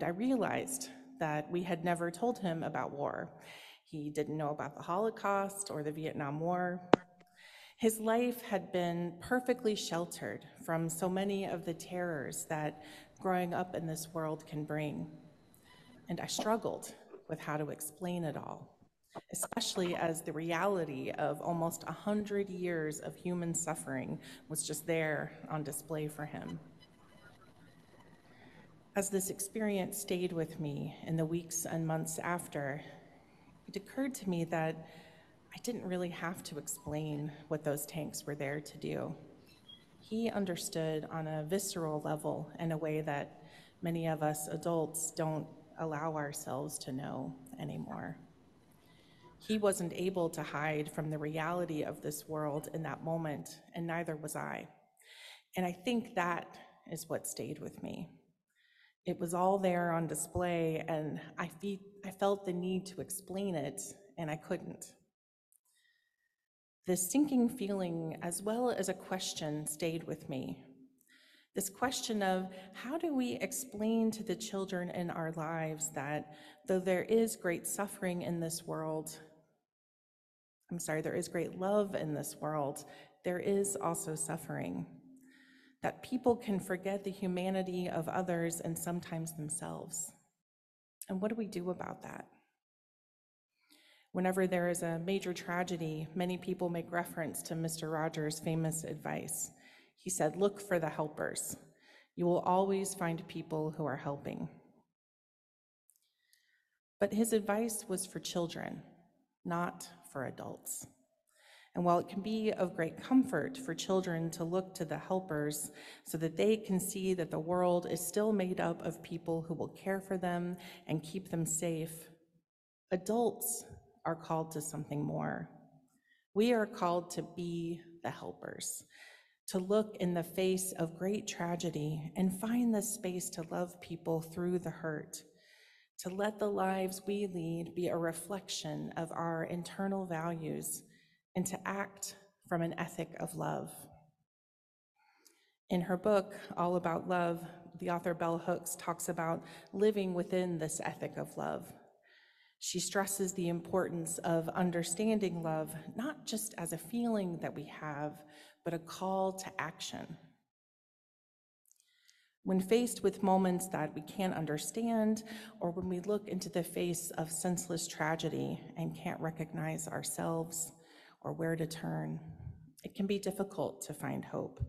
And I realized that we had never told him about war. He didn't know about the Holocaust or the Vietnam War. His life had been perfectly sheltered from so many of the terrors that growing up in this world can bring. And I struggled with how to explain it all, especially as the reality of almost 100 years of human suffering was just there on display for him. As this experience stayed with me in the weeks and months after, it occurred to me that I didn't really have to explain what those tanks were there to do. He understood on a visceral level in a way that many of us adults don't allow ourselves to know anymore. He wasn't able to hide from the reality of this world in that moment, and neither was I. And I think that is what stayed with me. It was all there on display, and I, fe- I felt the need to explain it, and I couldn't. This sinking feeling, as well as a question, stayed with me. This question of how do we explain to the children in our lives that though there is great suffering in this world, I'm sorry, there is great love in this world, there is also suffering that people can forget the humanity of others and sometimes themselves. And what do we do about that? Whenever there is a major tragedy, many people make reference to Mr. Rogers' famous advice. He said, Look for the helpers. You will always find people who are helping. But his advice was for children, not for adults. And while it can be of great comfort for children to look to the helpers so that they can see that the world is still made up of people who will care for them and keep them safe, adults are called to something more. We are called to be the helpers, to look in the face of great tragedy and find the space to love people through the hurt, to let the lives we lead be a reflection of our internal values and to act from an ethic of love. In her book, All About Love, the author Bell Hooks talks about living within this ethic of love. She stresses the importance of understanding love not just as a feeling that we have, but a call to action. When faced with moments that we can't understand, or when we look into the face of senseless tragedy and can't recognize ourselves, or where to turn. It can be difficult to find hope,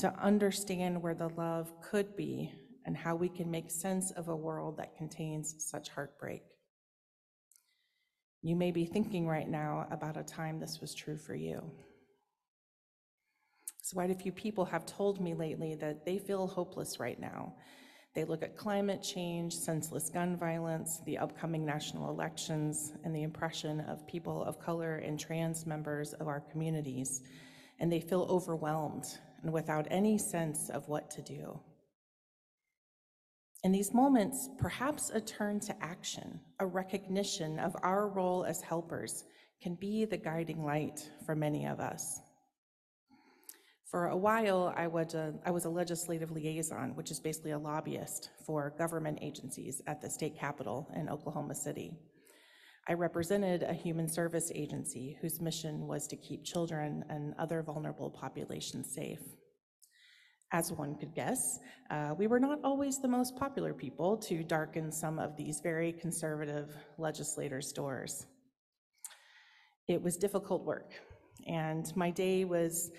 to understand where the love could be, and how we can make sense of a world that contains such heartbreak. You may be thinking right now about a time this was true for you. So, quite a few people have told me lately that they feel hopeless right now they look at climate change, senseless gun violence, the upcoming national elections, and the oppression of people of color and trans members of our communities, and they feel overwhelmed and without any sense of what to do. In these moments, perhaps a turn to action, a recognition of our role as helpers, can be the guiding light for many of us. For a while, I, would, uh, I was a legislative liaison, which is basically a lobbyist for government agencies at the state capitol in Oklahoma City. I represented a human service agency whose mission was to keep children and other vulnerable populations safe. As one could guess, uh, we were not always the most popular people to darken some of these very conservative legislators' doors. It was difficult work, and my day was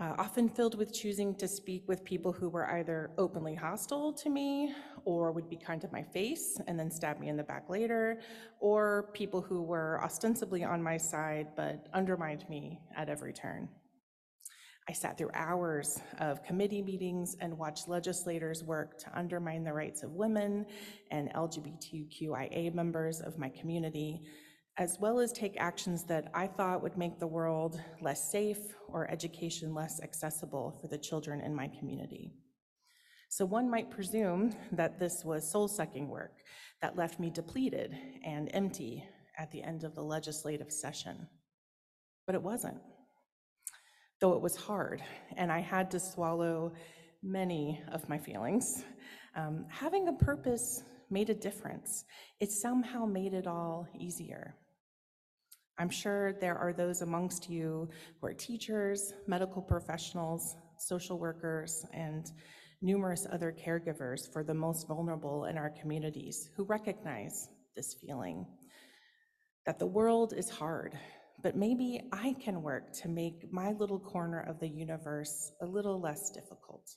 uh, often filled with choosing to speak with people who were either openly hostile to me or would be kind to my face and then stab me in the back later, or people who were ostensibly on my side but undermined me at every turn. I sat through hours of committee meetings and watched legislators work to undermine the rights of women and LGBTQIA members of my community as well as take actions that I thought would make the world less safe or education less accessible for the children in my community. So one might presume that this was soul sucking work that left me depleted and empty at the end of the legislative session. But it wasn't. Though it was hard, and I had to swallow many of my feelings, Um, having a purpose made a difference. It somehow made it all easier. I'm sure there are those amongst you who are teachers, medical professionals, social workers, and numerous other caregivers for the most vulnerable in our communities who recognize this feeling that the world is hard, but maybe I can work to make my little corner of the universe a little less difficult.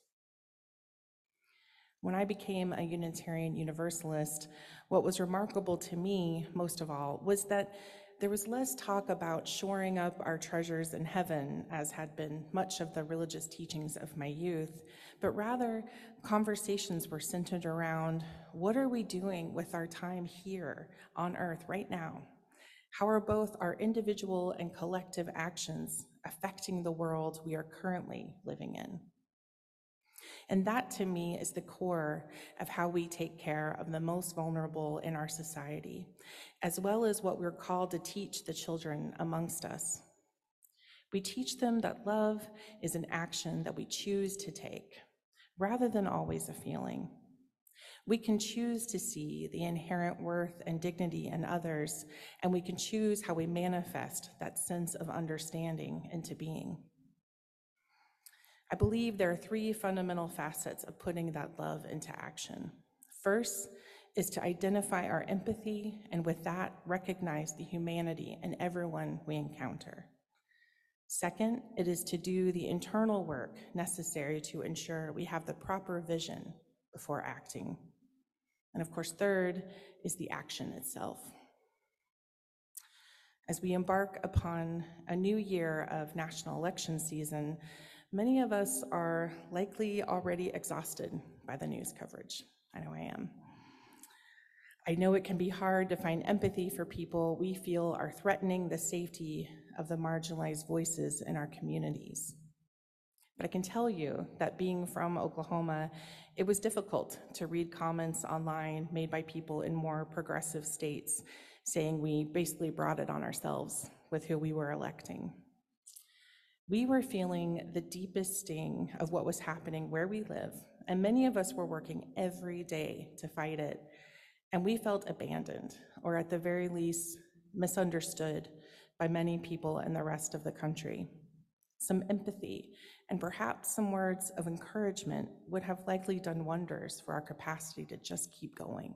When I became a Unitarian Universalist, what was remarkable to me, most of all, was that there was less talk about shoring up our treasures in heaven, as had been much of the religious teachings of my youth, but rather conversations were centered around what are we doing with our time here on earth right now? How are both our individual and collective actions affecting the world we are currently living in? And that to me is the core of how we take care of the most vulnerable in our society, as well as what we're called to teach the children amongst us. We teach them that love is an action that we choose to take, rather than always a feeling. We can choose to see the inherent worth and dignity in others, and we can choose how we manifest that sense of understanding into being. I believe there are three fundamental facets of putting that love into action. First is to identify our empathy, and with that, recognize the humanity in everyone we encounter. Second, it is to do the internal work necessary to ensure we have the proper vision before acting. And of course, third is the action itself. As we embark upon a new year of national election season, Many of us are likely already exhausted by the news coverage. I know I am. I know it can be hard to find empathy for people we feel are threatening the safety of the marginalized voices in our communities. But I can tell you that being from Oklahoma, it was difficult to read comments online made by people in more progressive states saying we basically brought it on ourselves with who we were electing. We were feeling the deepest sting of what was happening where we live, and many of us were working every day to fight it. And we felt abandoned, or at the very least, misunderstood by many people in the rest of the country. Some empathy and perhaps some words of encouragement would have likely done wonders for our capacity to just keep going.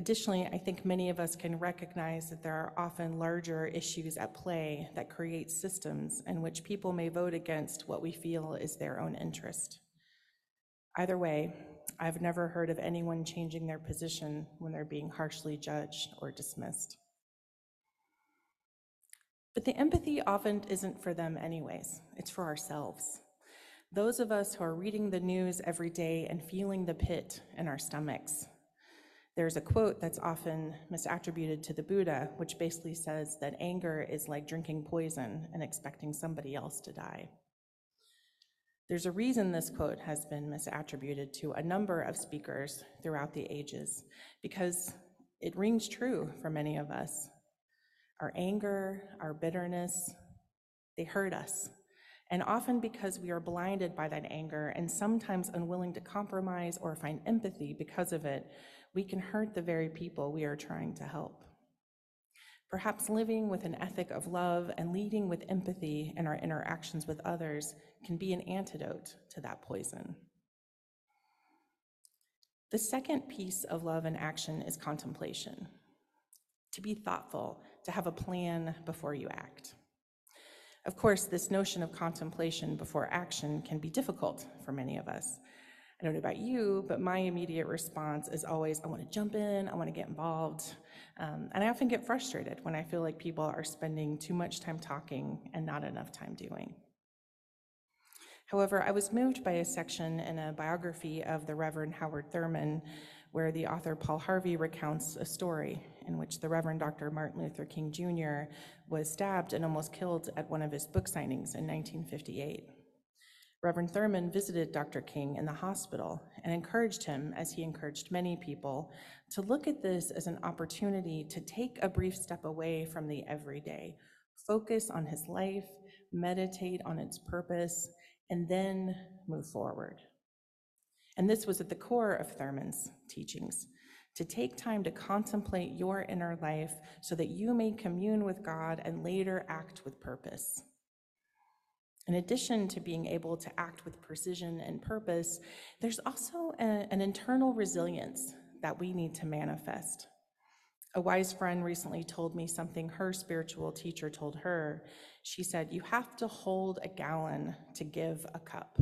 Additionally, I think many of us can recognize that there are often larger issues at play that create systems in which people may vote against what we feel is their own interest. Either way, I've never heard of anyone changing their position when they're being harshly judged or dismissed. But the empathy often isn't for them, anyways, it's for ourselves. Those of us who are reading the news every day and feeling the pit in our stomachs, there's a quote that's often misattributed to the Buddha, which basically says that anger is like drinking poison and expecting somebody else to die. There's a reason this quote has been misattributed to a number of speakers throughout the ages, because it rings true for many of us. Our anger, our bitterness, they hurt us. And often because we are blinded by that anger and sometimes unwilling to compromise or find empathy because of it, we can hurt the very people we are trying to help. Perhaps living with an ethic of love and leading with empathy in our interactions with others can be an antidote to that poison. The second piece of love and action is contemplation. To be thoughtful, to have a plan before you act. Of course, this notion of contemplation before action can be difficult for many of us. I don't know about you, but my immediate response is always, I want to jump in, I want to get involved. Um, and I often get frustrated when I feel like people are spending too much time talking and not enough time doing. However, I was moved by a section in a biography of the Reverend Howard Thurman, where the author Paul Harvey recounts a story in which the Reverend Dr. Martin Luther King Jr. was stabbed and almost killed at one of his book signings in 1958. Reverend Thurman visited Dr. King in the hospital and encouraged him, as he encouraged many people, to look at this as an opportunity to take a brief step away from the everyday, focus on his life, meditate on its purpose, and then move forward. And this was at the core of Thurman's teachings to take time to contemplate your inner life so that you may commune with God and later act with purpose. In addition to being able to act with precision and purpose, there's also a, an internal resilience that we need to manifest. A wise friend recently told me something her spiritual teacher told her. She said, You have to hold a gallon to give a cup.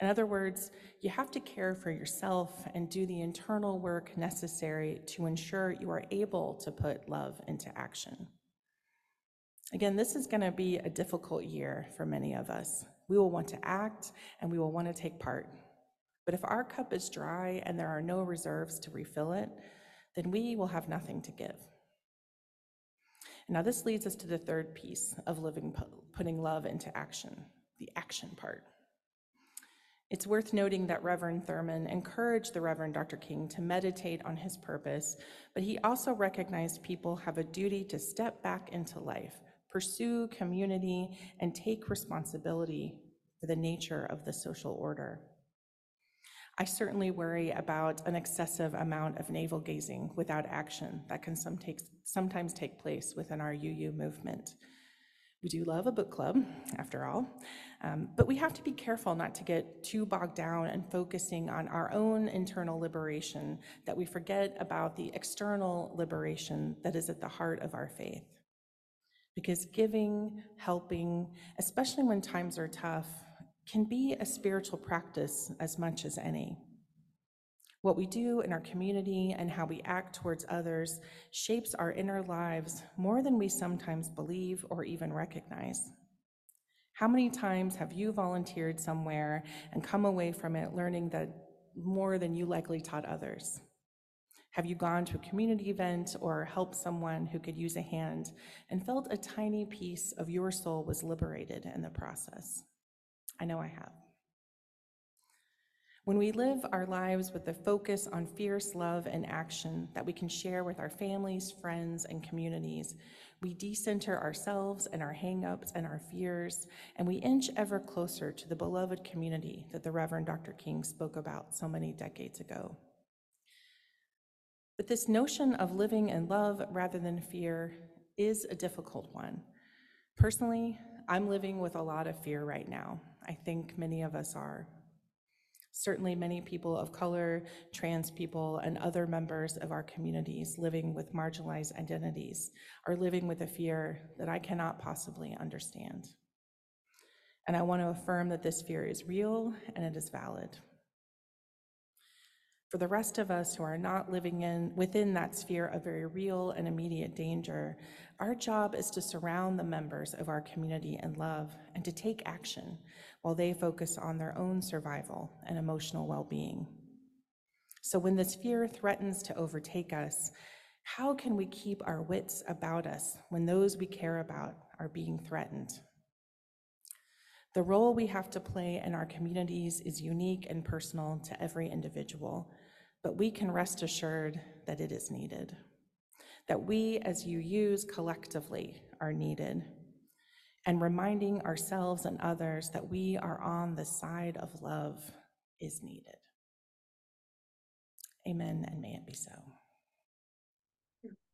In other words, you have to care for yourself and do the internal work necessary to ensure you are able to put love into action. Again, this is going to be a difficult year for many of us. We will want to act and we will want to take part. But if our cup is dry and there are no reserves to refill it, then we will have nothing to give. Now, this leads us to the third piece of living, putting love into action, the action part. It's worth noting that Reverend Thurman encouraged the Reverend Dr. King to meditate on his purpose, but he also recognized people have a duty to step back into life, pursue community, and take responsibility for the nature of the social order. I certainly worry about an excessive amount of navel gazing without action that can some take, sometimes take place within our UU movement. We do love a book club, after all, um, but we have to be careful not to get too bogged down and focusing on our own internal liberation that we forget about the external liberation that is at the heart of our faith. Because giving, helping, especially when times are tough, can be a spiritual practice as much as any. What we do in our community and how we act towards others shapes our inner lives more than we sometimes believe or even recognize. How many times have you volunteered somewhere and come away from it learning that more than you likely taught others? Have you gone to a community event or helped someone who could use a hand and felt a tiny piece of your soul was liberated in the process? I know I have. When we live our lives with the focus on fierce love and action that we can share with our families, friends, and communities, we decenter ourselves and our hangups and our fears, and we inch ever closer to the beloved community that the Reverend Dr. King spoke about so many decades ago. But this notion of living in love rather than fear is a difficult one. Personally, I'm living with a lot of fear right now. I think many of us are. Certainly, many people of color, trans people, and other members of our communities living with marginalized identities are living with a fear that I cannot possibly understand. And I want to affirm that this fear is real and it is valid. For the rest of us who are not living in within that sphere of very real and immediate danger, our job is to surround the members of our community in love and to take action while they focus on their own survival and emotional well-being. So when this fear threatens to overtake us, how can we keep our wits about us when those we care about are being threatened? The role we have to play in our communities is unique and personal to every individual, but we can rest assured that it is needed, that we as UUs collectively are needed, and reminding ourselves and others that we are on the side of love is needed. Amen, and may it be so.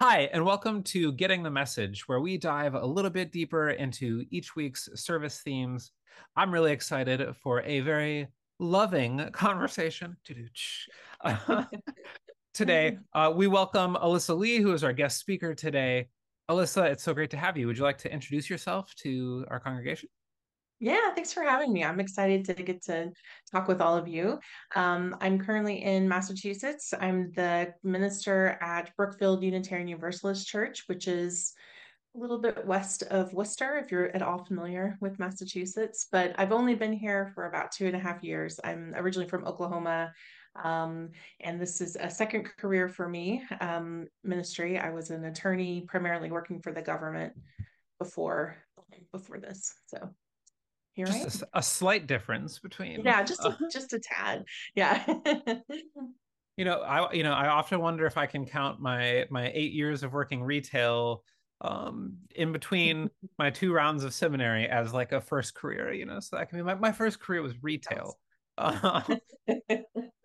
Hi, and welcome to Getting the Message, where we dive a little bit deeper into each week's service themes. I'm really excited for a very loving conversation. today, uh, we welcome Alyssa Lee, who is our guest speaker today. Alyssa, it's so great to have you. Would you like to introduce yourself to our congregation? Yeah, thanks for having me. I'm excited to get to talk with all of you. Um, I'm currently in Massachusetts. I'm the minister at Brookfield Unitarian Universalist Church, which is a little bit west of Worcester, if you're at all familiar with Massachusetts. But I've only been here for about two and a half years. I'm originally from Oklahoma. Um, and this is a second career for me, um, ministry. I was an attorney, primarily working for the government before before this. So here just a, a, slight difference between yeah, just a, just a tad, yeah. you know, I you know I often wonder if I can count my my eight years of working retail um in between my two rounds of seminary as like a first career you know so that can be my, my first career was retail uh,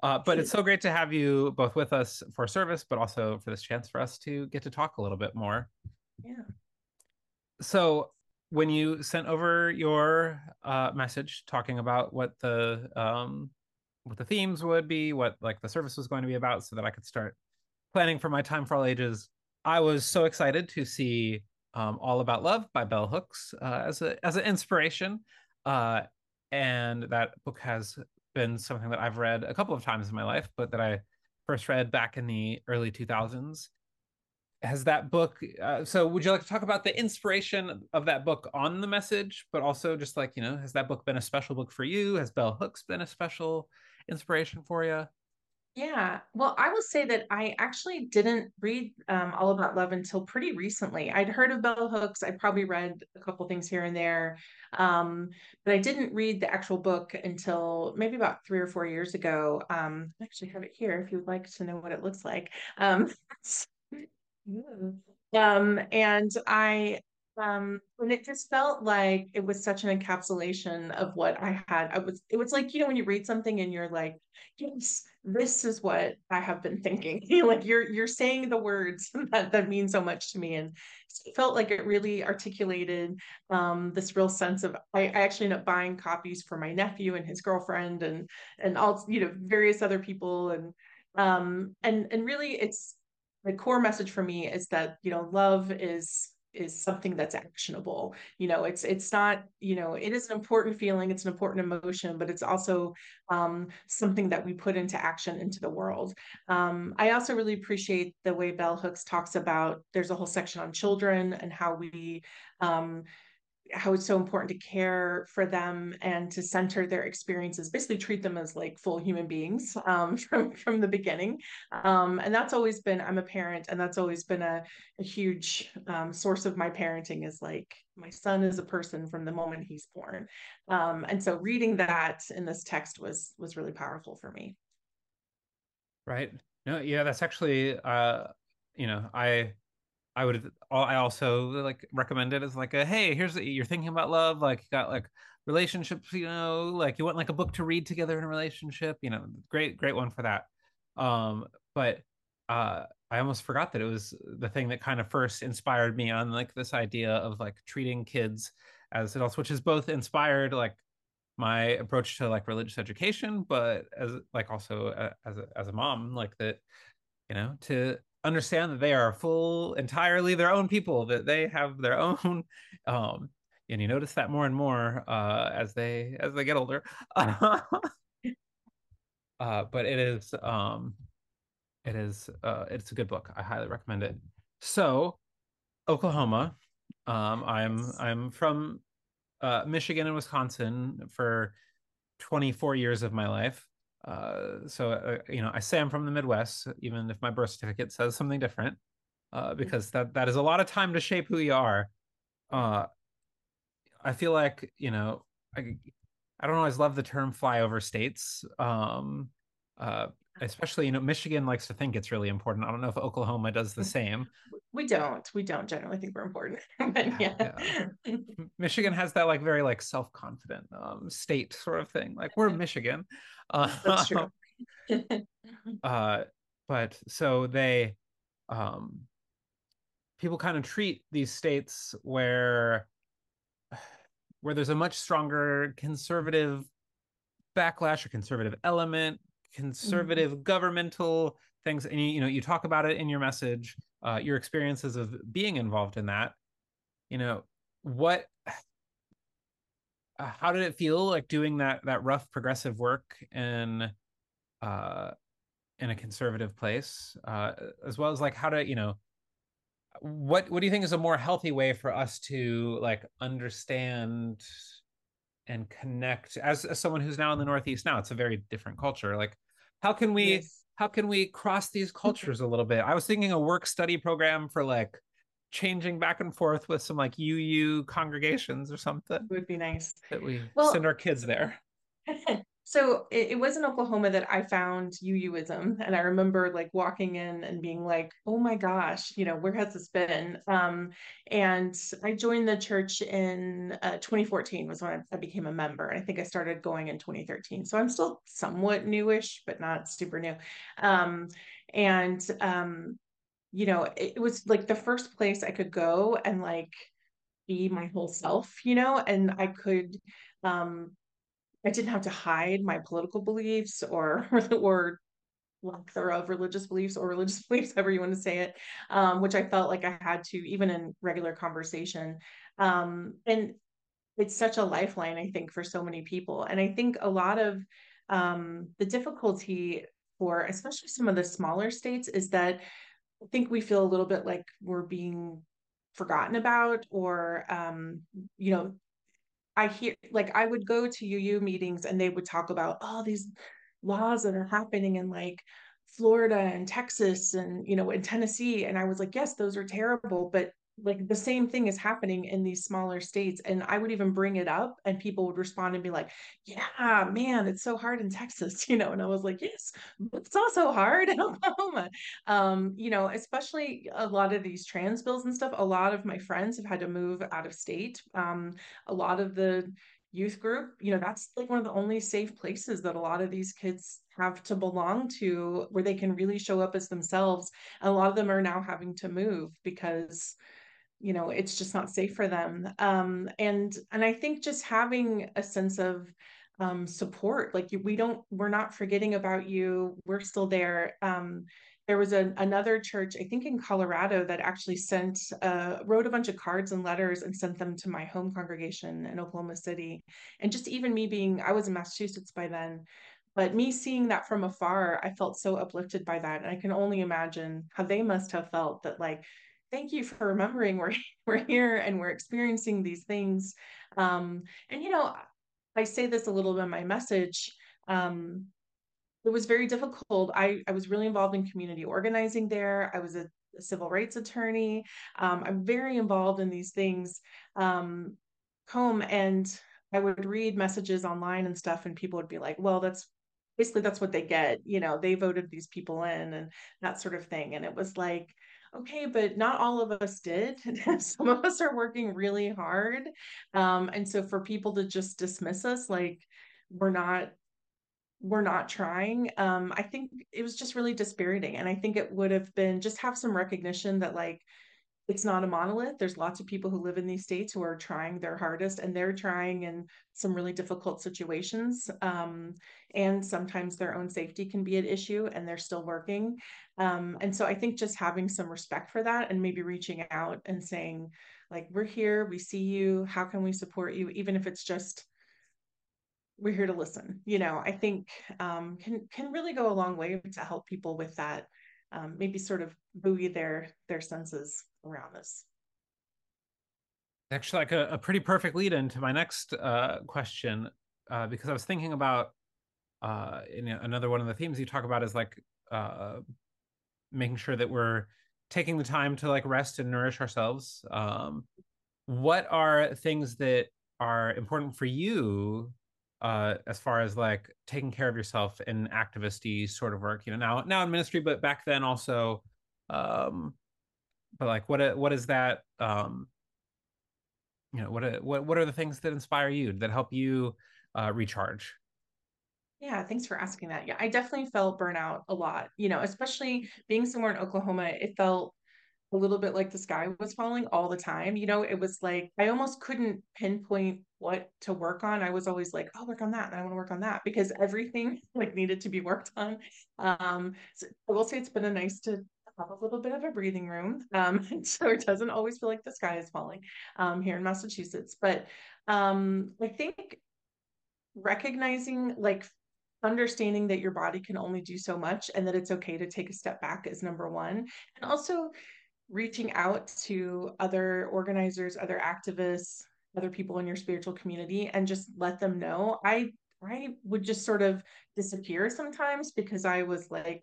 but it's so great to have you both with us for service, but also for this chance for us to get to talk a little bit more. Yeah. So when you sent over your uh, message talking about what the um, what the themes would be, what like the service was going to be about, so that I could start planning for my time for all ages, I was so excited to see um, All About Love by Bell Hooks uh, as a as an inspiration, uh, and that book has been something that I've read a couple of times in my life, but that I first read back in the early 2000s has that book uh, so would you like to talk about the inspiration of that book on the message but also just like you know has that book been a special book for you? Has bell hooks been a special inspiration for you yeah, well, I will say that I actually didn't read um, All About Love until pretty recently. I'd heard of Bell Hooks. I probably read a couple things here and there, um, but I didn't read the actual book until maybe about three or four years ago. Um, I actually have it here if you would like to know what it looks like. Um, um, and I um and it just felt like it was such an encapsulation of what i had. I was it was like you know when you read something and you're like yes this is what i have been thinking. You know, like you're you're saying the words that that mean so much to me. And it felt like it really articulated um this real sense of I, I actually ended up buying copies for my nephew and his girlfriend and and all you know various other people. And um and and really it's the core message for me is that you know love is is something that's actionable you know it's it's not you know it is an important feeling it's an important emotion but it's also um, something that we put into action into the world. Um, i also really appreciate the way bell hooks talks about there's a whole section on children and how we um, how it's so important to care for them and to center their experiences basically treat them as like full human beings um, from from the beginning. Um, and that's always been i'm a parent and that's always been a, a huge um, source of my parenting is like my son is a person from the moment he's born. Um, and so reading that in this text was was really powerful for me. Right. No yeah that's actually uh you know i I would I also like recommend it as like a hey here's you're thinking about love like you got like relationships you know like you want like a book to read together in a relationship you know great great one for that. Um but uh I almost forgot that it was the thing that kind of first inspired me on like this idea of like treating kids as adults which is both inspired like my approach to like religious education but as like also uh, as a, as a mom like that you know to understand that they are full entirely their own people that they have their own um and you notice that more and more uh as they as they get older. Uh but it is um it is uh it's a good book. I highly recommend it. So oklahoma um i'm i'm from uh michigan and wisconsin for 24 years of my life uh, so uh, you know, I say I'm from the Midwest, even if my birth certificate says something different, uh, because that that is a lot of time to shape who you are. Uh, I feel like you know, I I don't always love the term flyover states. Um, uh, especially you know, Michigan likes to think it's really important. I don't know if Oklahoma does the same. We don't. We don't generally think we're important. but yeah. yeah. Michigan has that like very like self-confident um, state sort of thing. Like we're Michigan. Uh, That's true. uh, but so they, um, people kind of treat these states where, where there's a much stronger conservative backlash or conservative element, conservative mm-hmm. governmental things, and you, you know you talk about it in your message, uh, your experiences of being involved in that. You know what uh, how did it feel like doing that that rough progressive work in uh in a conservative place uh as well as like how to you know what what do you think is a more healthy way for us to like understand and connect as, as someone who's now in the northeast now it's a very different culture like how can we yes. How can we cross these hmm. cultures a little bit i was thinking a work study program for like changing back and forth with some like UU congregations or something. It Would be nice that we well, send our kids there. So it, it, was in Oklahoma that I found UUism. And I remember like walking in and being like, oh my gosh, you know, where has this been? Um, and I joined the church in uh, 2014 was when I, I became a member. I think I started going in 2013. So I'm still somewhat newish, but not super new. Um, and, um, you know, it, it was like the first place I could go and like be my whole self, you know, and I could, um, I didn't have to hide my political beliefs or or lack thereof religious beliefs or religious beliefs, however you want to say it, um, which I felt like I had to even in regular conversation. Um, and it's such a lifeline, I think, for so many people. And I think a lot of um, the difficulty for especially some of the smaller states is that I think we feel a little bit like we're being forgotten about or um, you know I hear like I would go to UU meetings and they would talk about all oh, these laws that are happening in like Florida and Texas and you know in Tennessee and I was like yes those are terrible but like the same thing is happening in these smaller states and i would even bring it up and people would respond and be like yeah man it's so hard in texas you know and i was like yes but it's also hard in oklahoma. Um, you know especially a lot of these trans bills and stuff a lot of my friends have had to move out of state. Um, a lot of the youth group you know that's like one of the only safe places that a lot of these kids have to belong to where they can really show up as themselves and a lot of them are now having to move because you know it's just not safe for them. Um, and and i think just having a sense of um, support like we don't we're not forgetting about you we're still there. Um, there was a, another church i think in colorado that actually sent uh, wrote a bunch of cards and letters and sent them to my home congregation in oklahoma city. And just even me being i was in massachusetts by then but me seeing that from afar i felt so uplifted by that. And i can only imagine how they must have felt that like thank you for remembering we're we're here and we're experiencing these things. Um, and you know i say this a little bit in my message um, it was very difficult. I, I was really involved in community organizing there. I was a, a civil rights attorney. Um, i'm very involved in these things um, home and i would read messages online and stuff and people would be like well that's basically that's what they get. You know they voted these people in and that sort of thing. And it was like okay, but not all of us did. Some of us are working really hard. Um, and so for people to just dismiss us like we're not we're not trying um i think it was just really dispiriting and i think it would have been just have some recognition that like it's not a monolith. There's lots of people who live in these states who are trying their hardest and they're trying in some really difficult situations. Um, and sometimes their own safety can be an issue and they're still working. Um, and so I think just having some respect for that and maybe reaching out and saying, like, we're here, we see you, how can we support you, even if it's just we're here to listen you know i think um, can can really go a long way to help people with that um, maybe sort of buoy their their senses around this. Actually, like a, a pretty perfect lead into my next uh, question, uh, because I was thinking about uh, in another one of the themes you talk about is like uh, making sure that we're taking the time to like rest and nourish ourselves. Um, what are things that are important for you uh, as far as like taking care of yourself in activisty sort of work? You know, now now in ministry, but back then also um, but like what what is that um you know what what what are the things that inspire you that help you uh recharge yeah thanks for asking that yeah i definitely felt burnout a lot you know especially being somewhere in oklahoma it felt a little bit like the sky was falling all the time you know it was like i almost couldn't pinpoint what to work on i was always like i'll work on that and i want to work on that because everything like needed to be worked on um so i will say it's been a nice to have a little bit of a breathing room. Um, so it doesn't always feel like the sky is falling um, here in Massachusetts. But um, I think recognizing, like, understanding that your body can only do so much and that it's okay to take a step back is number one. And also reaching out to other organizers, other activists, other people in your spiritual community and just let them know. I I would just sort of disappear sometimes because I was like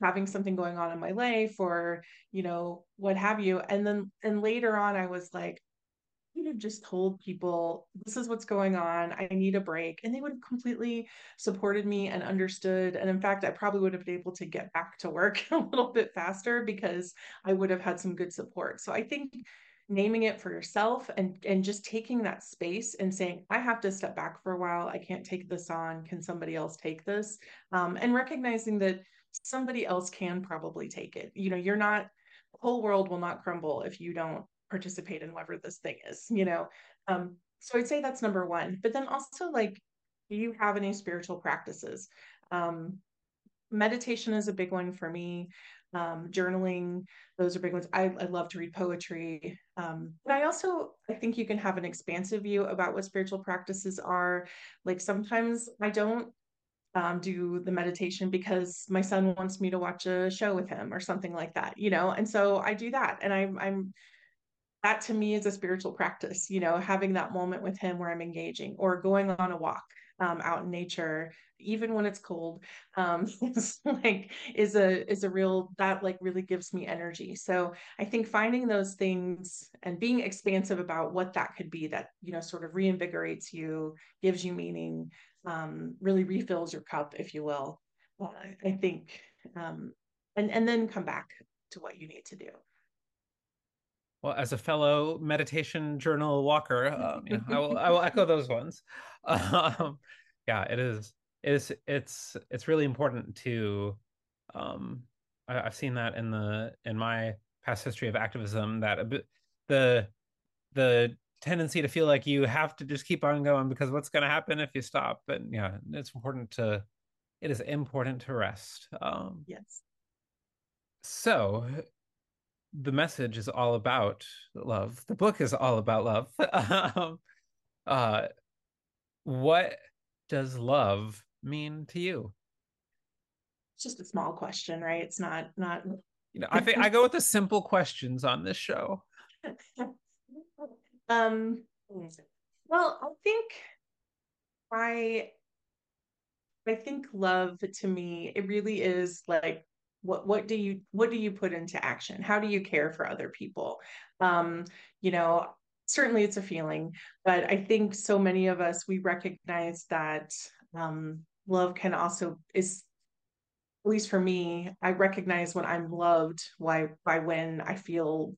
having something going on in my life or you know what have you and then and later on i was like could have just told people, this is what's going on. I need a break. And they would have completely supported me and understood. And in fact, I probably would have been able to get back to work a little bit faster because I would have had some good support. So I think naming it for yourself and and just taking that space and saying i have to step back for a while. I can't take this on. Can somebody else take this? Um, and recognizing that somebody else can probably take it. You know you're not whole world will not crumble if you don't participate in whatever this thing is you know? Um, so i'd say that's number one. But then also like do you have any spiritual practices? Um, meditation is a big one for me um, journaling those are big ones. I, I love to read poetry um, but i also i think you can have an expansive view about what spiritual practices are. Like sometimes i don't um, do the meditation because my son wants me to watch a show with him or something like that you know? And so i do that and i'm i'm that to me is a spiritual practice you know having that moment with him where i'm engaging or going on a walk um, out in nature even when it's cold um like is a is a real that like really gives me energy. So i think finding those things and being expansive about what that could be that you know sort of reinvigorates you gives you meaning um really refills your cup if you will uh, i think um and and then come back to what you need to do well as a fellow meditation journal walker um, you know, I, will, I will echo those ones. Um, yeah it is it's it's it's really important to um I, have seen that in the in my past history of activism that a bit the the tendency to feel like you have to just keep on going because what's going to happen if you stop? And yeah it's important to it is important to rest um. Yes. So the message is all about love the book is all about love um, uh what does love mean to you? It's just a small question, right? It's not not you know, I think I go with the simple questions on this show. um well, I think I I think love to me, it really is like what what do you what do you put into action? How do you care for other people? Um, you know, certainly it's a feeling, but I think so many of us we recognize that um, love can also is at least for me i recognize when i'm loved why by when i feel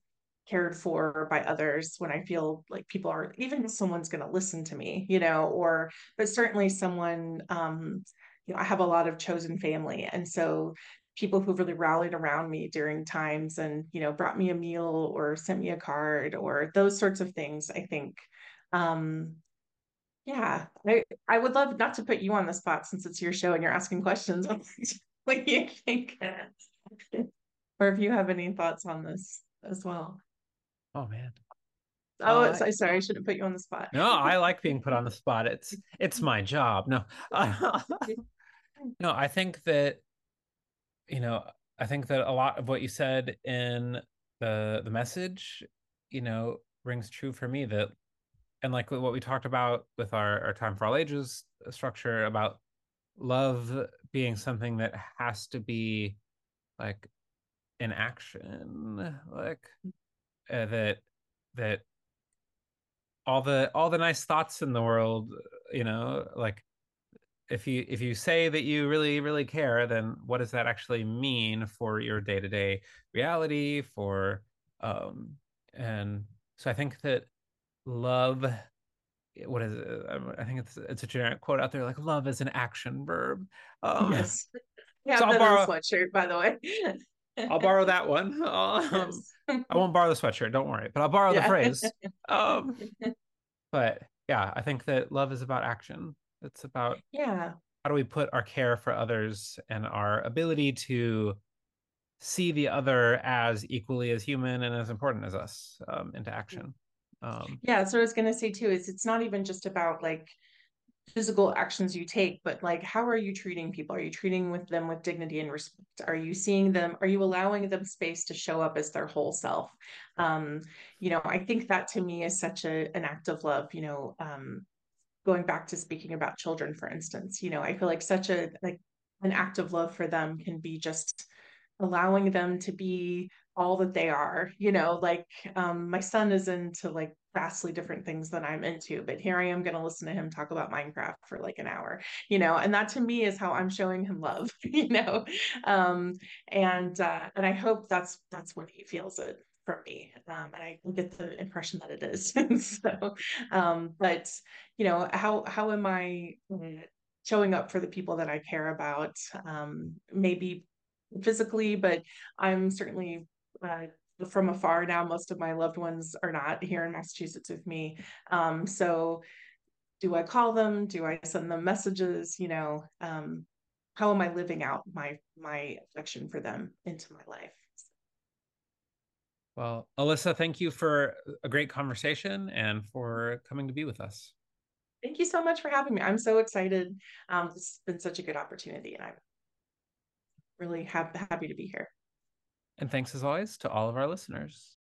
cared for by others when i feel like people are even if someone's going to listen to me you know or but certainly someone um you know i have a lot of chosen family and so people who really rallied around me during times and you know brought me a meal or sent me a card or those sorts of things i think um yeah, I, I would love not to put you on the spot since it's your show and you're asking questions. what do you think? or if you have any thoughts on this as well. Oh man. Oh, uh, I, sorry, I shouldn't put you on the spot. no, I like being put on the spot. It's it's my job. No, no, I think that you know, I think that a lot of what you said in the the message, you know, rings true for me. That and like what we talked about with our, our time for all ages structure about love being something that has to be like in action like uh, that that all the all the nice thoughts in the world you know like if you if you say that you really really care then what does that actually mean for your day-to-day reality for um and so i think that love what is it? I think it's it's a generic quote out there like love is an action verb. Um, yes. Yeah, so I'll borrow sweatshirt by the way. I'll borrow that one. Um, yes. I won't borrow the sweatshirt. Don't worry, but I'll borrow yeah. the phrase. Um, but yeah, I think that love is about action. It's about yeah. How do we put our care for others and our ability to see the other as equally as human and as important as us um, into action? Um, yeah, so I was gonna say too is it's not even just about like physical actions you take, but like how are you treating people? Are you treating with them with dignity and respect? Are you seeing them? Are you allowing them space to show up as their whole self? Um, you know, I think that to me is such a an act of love. You know, um, going back to speaking about children, for instance, you know, I feel like such a like an act of love for them can be just allowing them to be all that they are you know like um my son is into like vastly different things than I'm into, but here I am going to listen to him talk about Minecraft for like an hour, you know, and that to me is how I'm showing him love, you know, um, and uh, and I hope that's that's what he feels it me, um, and I get the impression that it is. so, um, but you know, how how am I uh, showing up for the people that I care about? Um, maybe physically, but I'm certainly uh, from afar now. Most of my loved ones are not here in Massachusetts with me. Um, so do I call them? Do I send them messages? You know, um, how am I living out my my affection for them into my life? Well, Alyssa, thank you for a great conversation and for coming to be with us. Thank you so much for having me. I'm so excited. Um, it's been such a good opportunity, and I'm really ha- happy to be here. And thanks as always to all of our listeners.